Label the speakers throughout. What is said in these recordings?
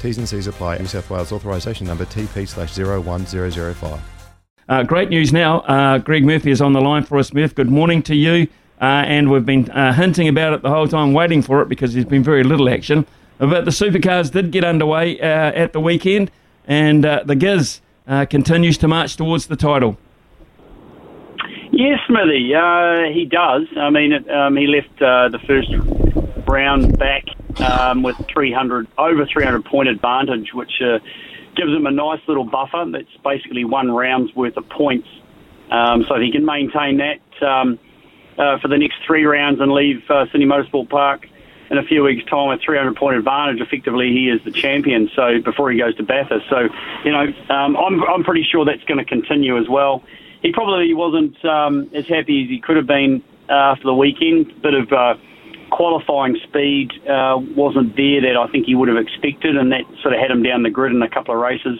Speaker 1: T's and C's apply. New South Wales authorisation number TP slash 01005.
Speaker 2: Uh, great news now. Uh, Greg Murphy is on the line for us. Murph, good morning to you. Uh, and we've been uh, hinting about it the whole time, waiting for it because there's been very little action. But the supercars did get underway uh, at the weekend, and uh, the Giz continues to march towards the title.
Speaker 3: Yes, Smithy, he does. I mean, it, um, he left the first round back um, with 300 over 300 point advantage, which uh, gives him a nice little buffer. That's basically one round's worth of points. Um, so if he can maintain that um, uh, for the next three rounds and leave uh, Sydney Motorsport Park in a few weeks' time with 300 point advantage, effectively he is the champion. So before he goes to Bathurst, so you know um, I'm I'm pretty sure that's going to continue as well. He probably wasn't um, as happy as he could have been uh, after the weekend. Bit of uh, qualifying speed uh, wasn't there that I think he would have expected, and that sort of had him down the grid in a couple of races,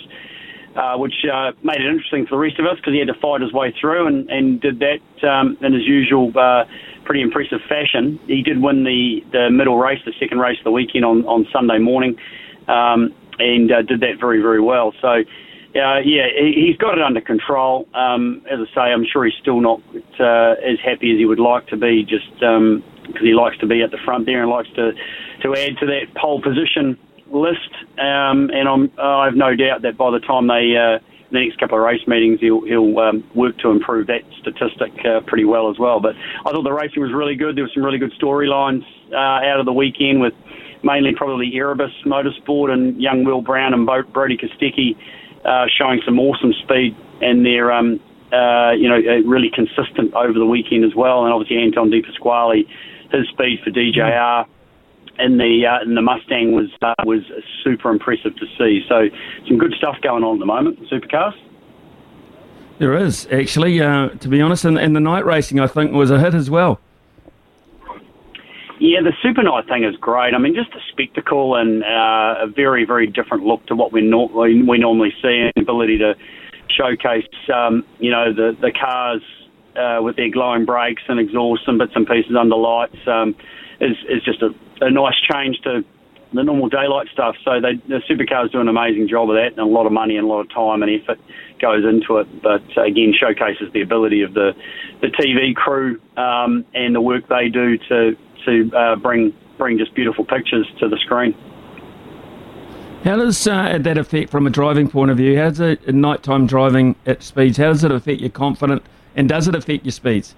Speaker 3: uh, which uh, made it interesting for the rest of us because he had to fight his way through and, and did that um, in his usual uh, pretty impressive fashion. He did win the, the middle race, the second race of the weekend on, on Sunday morning, um, and uh, did that very, very well. So, uh, yeah, he's got it under control. Um, as I say, I'm sure he's still not uh, as happy as he would like to be. Just um, because he likes to be at the front there and likes to to add to that pole position list. Um, and I'm I have no doubt that by the time they uh, the next couple of race meetings, he'll he'll um, work to improve that statistic uh, pretty well as well. But I thought the racing was really good. There were some really good storylines uh, out of the weekend with mainly probably Erebus Motorsport and young Will Brown and Brody Kostecki uh, showing some awesome speed and their um, uh, you know, really consistent over the weekend as well. And obviously Anton De Pasquale his speed for DJR in the uh, in the Mustang was uh, was super impressive to see. So some good stuff going on at the moment, supercars.
Speaker 2: There is actually, uh, to be honest, and, and the night racing I think was a hit as well.
Speaker 3: Yeah, the Super Night thing is great. I mean, just a spectacle and uh, a very, very different look to what we, we normally see, and the ability to showcase, um, you know, the, the cars uh, with their glowing brakes and exhaust and bits and pieces under lights um, is, is just a, a nice change to the normal daylight stuff. So they, the supercars do an amazing job of that, and a lot of money and a lot of time and effort goes into it. But uh, again, showcases the ability of the the TV crew um, and the work they do to to uh, bring bring just beautiful pictures to the screen.
Speaker 2: How does uh, that affect, from a driving point of view, how does it, nighttime driving at speeds, how does it affect your confidence and does it affect your speeds?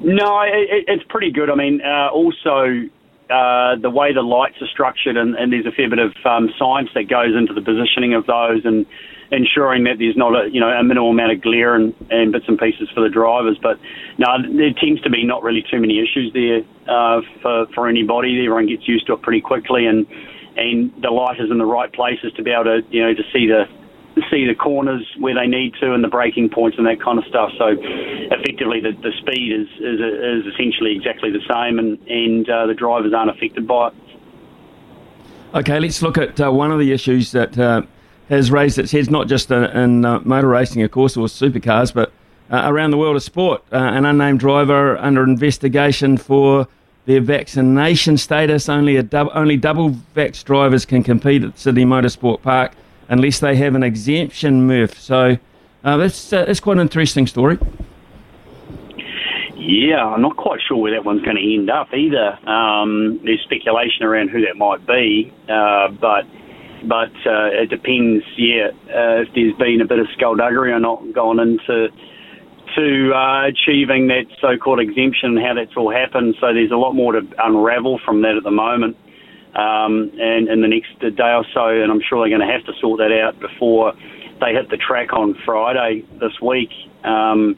Speaker 3: No, it, it's pretty good. I mean, uh, also uh, the way the lights are structured, and, and there's a fair bit of um, science that goes into the positioning of those, and ensuring that there's not a you know a minimal amount of glare and, and bits and pieces for the drivers. But no, there tends to be not really too many issues there uh, for for anybody. Everyone gets used to it pretty quickly, and and the light is in the right places to be able to you know to see the see the corners where they need to and the braking points and that kind of stuff. So effectively, the, the speed is, is, is essentially exactly the same, and and uh, the drivers aren't affected by it.
Speaker 2: Okay, let's look at uh, one of the issues that uh, has raised its head, not just in, in uh, motor racing, of course, or supercars, but uh, around the world of sport. Uh, an unnamed driver under investigation for their vaccination status. Only a only double vax drivers can compete at Sydney Motorsport Park unless they have an exemption, Murph. So uh, that's, uh, that's quite an interesting story.
Speaker 3: Yeah, I'm not quite sure where that one's going to end up either. Um, there's speculation around who that might be, uh, but but uh, it depends, yeah, uh, if there's been a bit of skullduggery or not gone into to uh, achieving that so-called exemption and how that's all happened. So there's a lot more to unravel from that at the moment. Um, and in the next day or so, and I'm sure they're going to have to sort that out before they hit the track on Friday this week. Um,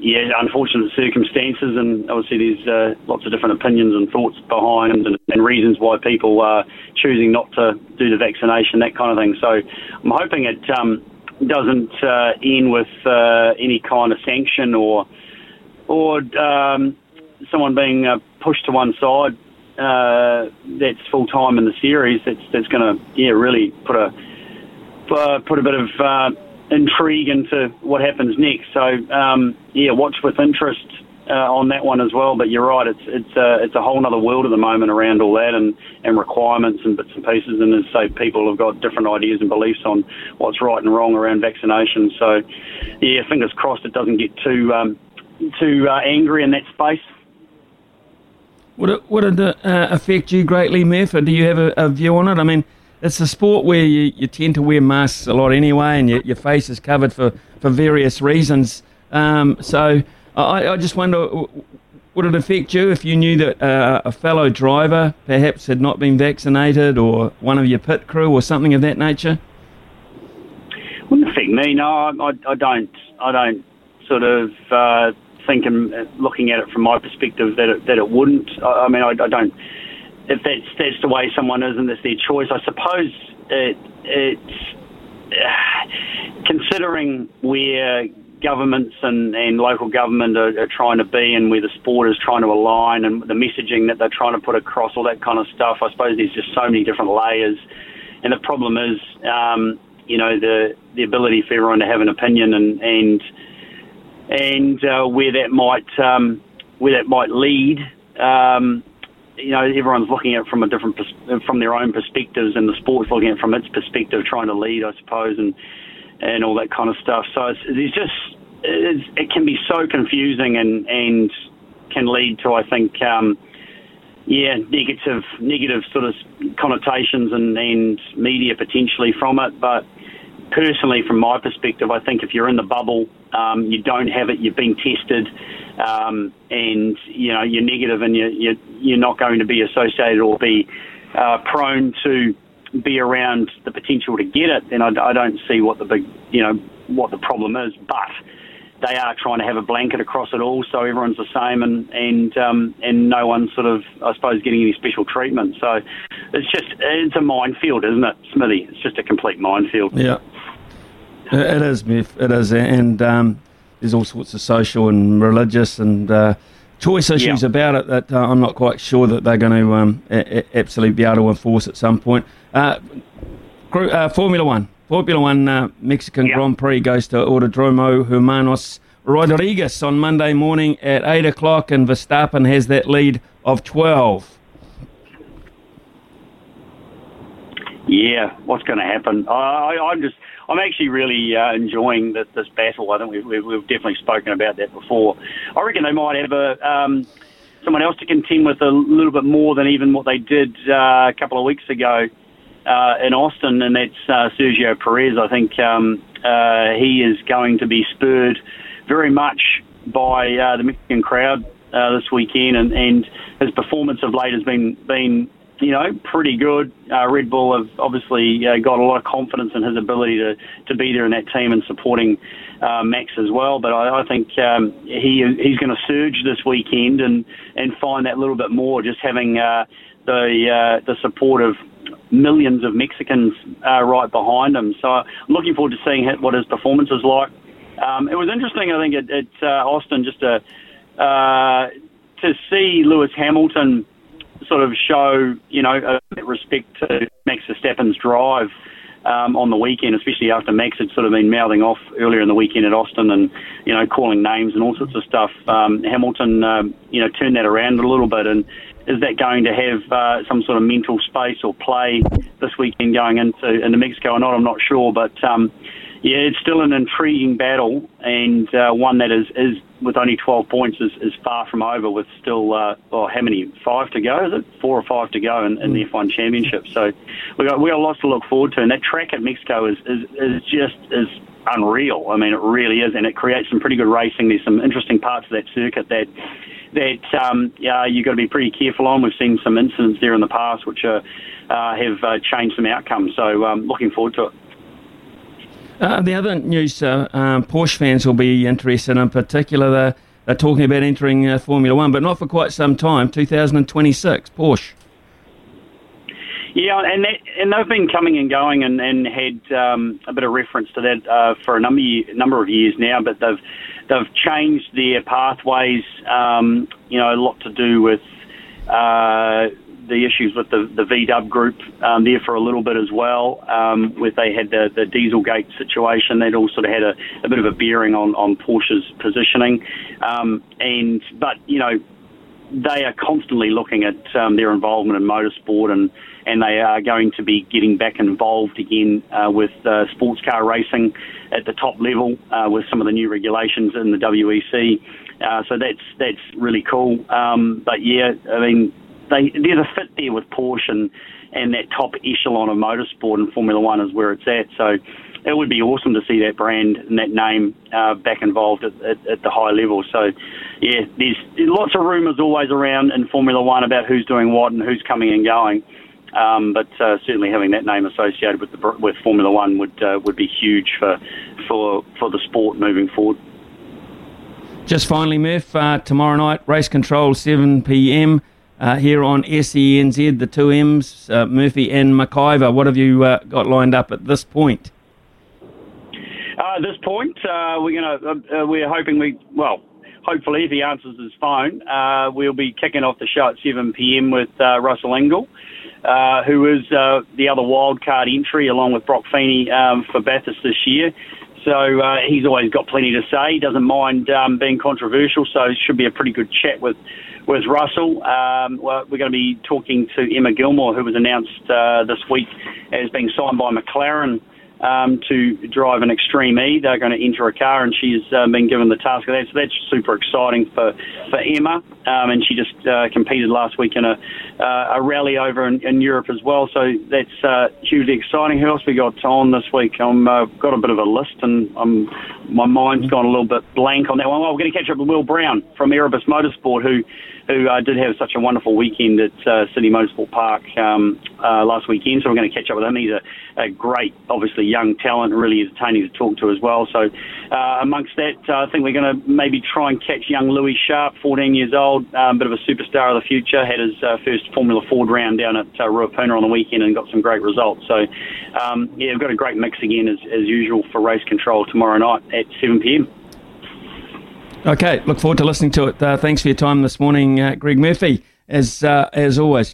Speaker 3: yeah, unfortunate circumstances, and obviously there's uh, lots of different opinions and thoughts behind and, and reasons why people are choosing not to do the vaccination, that kind of thing. So I'm hoping it um, doesn't uh, end with uh, any kind of sanction or or um, someone being uh, pushed to one side uh, that's full time in the series. That's that's going to yeah really put a put a bit of uh, intrigue into what happens next. So um, yeah, watch with interest uh, on that one as well. But you're right, it's it's uh, it's a whole other world at the moment around all that and, and requirements and bits and pieces. And as say, people have got different ideas and beliefs on what's right and wrong around vaccination. So yeah, fingers crossed it doesn't get too um, too uh, angry in that space.
Speaker 2: Would it would it uh, affect you greatly, Murph? Or do you have a, a view on it? I mean it's a sport where you, you tend to wear masks a lot anyway, and your, your face is covered for, for various reasons. Um, so I, I just wonder, would it affect you if you knew that uh, a fellow driver perhaps had not been vaccinated, or one of your pit crew, or something of that nature?
Speaker 3: Wouldn't affect me. No, I, I don't. I don't sort of uh, think and looking at it from my perspective that it, that it wouldn't. I, I mean, I, I don't if that's that's the way someone is and that's their choice, I suppose it, it's uh, considering where governments and, and local government are, are, trying to be and where the sport is trying to align and the messaging that they're trying to put across, all that kind of stuff. I suppose there's just so many different layers, and the problem is, um, you know, the the ability for everyone to have an opinion and and and uh, where that might um, where that might lead. Um, you know, everyone's looking at it from a different, from their own perspectives, and the sport's looking at it from its perspective, trying to lead, I suppose, and and all that kind of stuff. So it's, there's just it's, it can be so confusing and and can lead to, I think, um, yeah, negative negative sort of connotations and and media potentially from it, but personally, from my perspective, I think if you're in the bubble, um, you don't have it, you've been tested, um, and you know you're negative, and you're, you're, you're not going to be associated or be uh, prone to be around the potential to get it. Then I, I don't see what the big, you know, what the problem is. But they are trying to have a blanket across it all, so everyone's the same, and and um, and no one's sort of, I suppose, getting any special treatment. So it's just it's a minefield, isn't it, Smithy? It's just a complete minefield.
Speaker 2: Yeah. It is, Miff. It is, and um, there's all sorts of social and religious and uh, choice issues yeah. about it that uh, I'm not quite sure that they're going to um, a- a- absolutely be able to enforce at some point. Uh, uh Formula One, Formula One uh, Mexican yeah. Grand Prix goes to Autodromo Hermanos Rodriguez on Monday morning at eight o'clock, and Verstappen has that lead of twelve.
Speaker 3: Yeah, what's going to happen? I, I'm just I'm actually really uh, enjoying this, this battle. I think we've, we've, definitely spoken about that before. I reckon they might have a um, someone else to contend with a little bit more than even what they did uh, a couple of weeks ago uh, in Austin, and that's uh, Sergio Perez. I think um, uh, he is going to be spurred very much by uh, the Mexican crowd this weekend, and, and his performance of late has been been you know, pretty good. Uh, Red Bull have obviously uh, got a lot of confidence in his ability to, to be there in that team and supporting uh, Max as well. But I, I think um, he he's going to surge this weekend and, and find that little bit more, just having uh, the uh, the support of millions of Mexicans uh, right behind him. So I'm looking forward to seeing what his performance is like. Um, it was interesting, I think, at, at uh, Austin just to uh, to see Lewis Hamilton sort of show, you know, respect to Max Verstappen's drive um, on the weekend, especially after Max had sort of been mouthing off earlier in the weekend at Austin and, you know, calling names and all sorts of stuff. Um, Hamilton, um, you know, turned that around a little bit. And is that going to have uh, some sort of mental space or play this weekend going into, into Mexico or not? I'm not sure. But, um, yeah, it's still an intriguing battle and uh, one that is, is with only 12 points is, is far from over. With still, uh, well, how many? Five to go? Is it four or five to go in, in the F1 Championship? So we got we got lots to look forward to, and that track at Mexico is is, is just is unreal. I mean, it really is, and it creates some pretty good racing. There's some interesting parts of that circuit that that um, yeah, you've got to be pretty careful on. We've seen some incidents there in the past which are, uh, have uh, changed some outcomes. So um, looking forward to it.
Speaker 2: Uh, the other news uh, Porsche fans will be interested in particular. They're, they're talking about entering uh, Formula One, but not for quite some time 2026. Porsche.
Speaker 3: Yeah, and that, and they've been coming and going and, and had um, a bit of reference to that uh, for a number number of years now. But they've they've changed their pathways. Um, you know, a lot to do with uh, the issues with the, the VW group um, there for a little bit as well, um, where they had the, the Dieselgate situation. That all sort of had a, a bit of a bearing on, on Porsche's positioning. Um, and but you know, they are constantly looking at um, their involvement in motorsport and and they are going to be getting back involved again uh, with uh, sports car racing at the top level uh, with some of the new regulations in the WEC. Uh, so that's that's really cool. Um, but yeah, I mean, they, there's a fit there with Porsche and, and that top echelon of motorsport and Formula One is where it's at. So it would be awesome to see that brand and that name uh, back involved at, at, at, the high level. So, yeah, there's, lots of rumours always around in Formula One about who's doing what and who's coming and going. Um, but uh, certainly having that name associated with the, with Formula One would uh, would be huge for for for the sport moving forward.
Speaker 2: Just finally, Murph, uh, tomorrow night, race control, 7 p.m. Uh, here on SENZ, the two M's, uh, Murphy and McIver. What have you uh, got lined up at this point?
Speaker 3: at this point, we're gonna we're hoping we well hopefully, if he answers his phone, uh, we'll be kicking off the show at 7 p.m. with uh, Russell uh, who is uh, the other wildcard entry along with Broc Feeney um, for Bathurst this year. So uh, he's always got plenty to say. He doesn't mind um, being controversial, so it should be a pretty good chat with with Russell. Um, well, we're going to be talking to Emma Gilmour, who was announced uh, this week as being signed by McLaren um, to drive an Extreme E. They're going to enter a car, and she's uh, been given the task of that. So that's super exciting for for Emma. Um, and she just uh, competed last week in a uh, a rally over in, in, Europe as well. So that's uh, hugely exciting. Who else we got on this week? I've uh, got a bit of a list, and I'm, my mind's gone a little bit blank on that one. Well, we're going to catch up with Will Brown from Erebus Motorsport, who who uh, did have such a wonderful weekend at uh, Sydney Motorsport Park um, uh, last weekend. So we're going to catch up with him. He's a, a great, obviously young talent, really entertaining to talk to as well. So uh, amongst that, uh, I think we're going to maybe try and catch young Louis Sharp, 14 years old, a um, bit of a superstar of the future. Had his uh, first Formula Ford round down at uh, Ruapuna on the weekend and got some great results. So um, yeah, we've got a great mix again as, as usual for race control tomorrow night at 7 p.m.
Speaker 2: Okay, look forward to listening to it. Uh, thanks for your time this morning, uh, Greg Murphy, as uh, as always.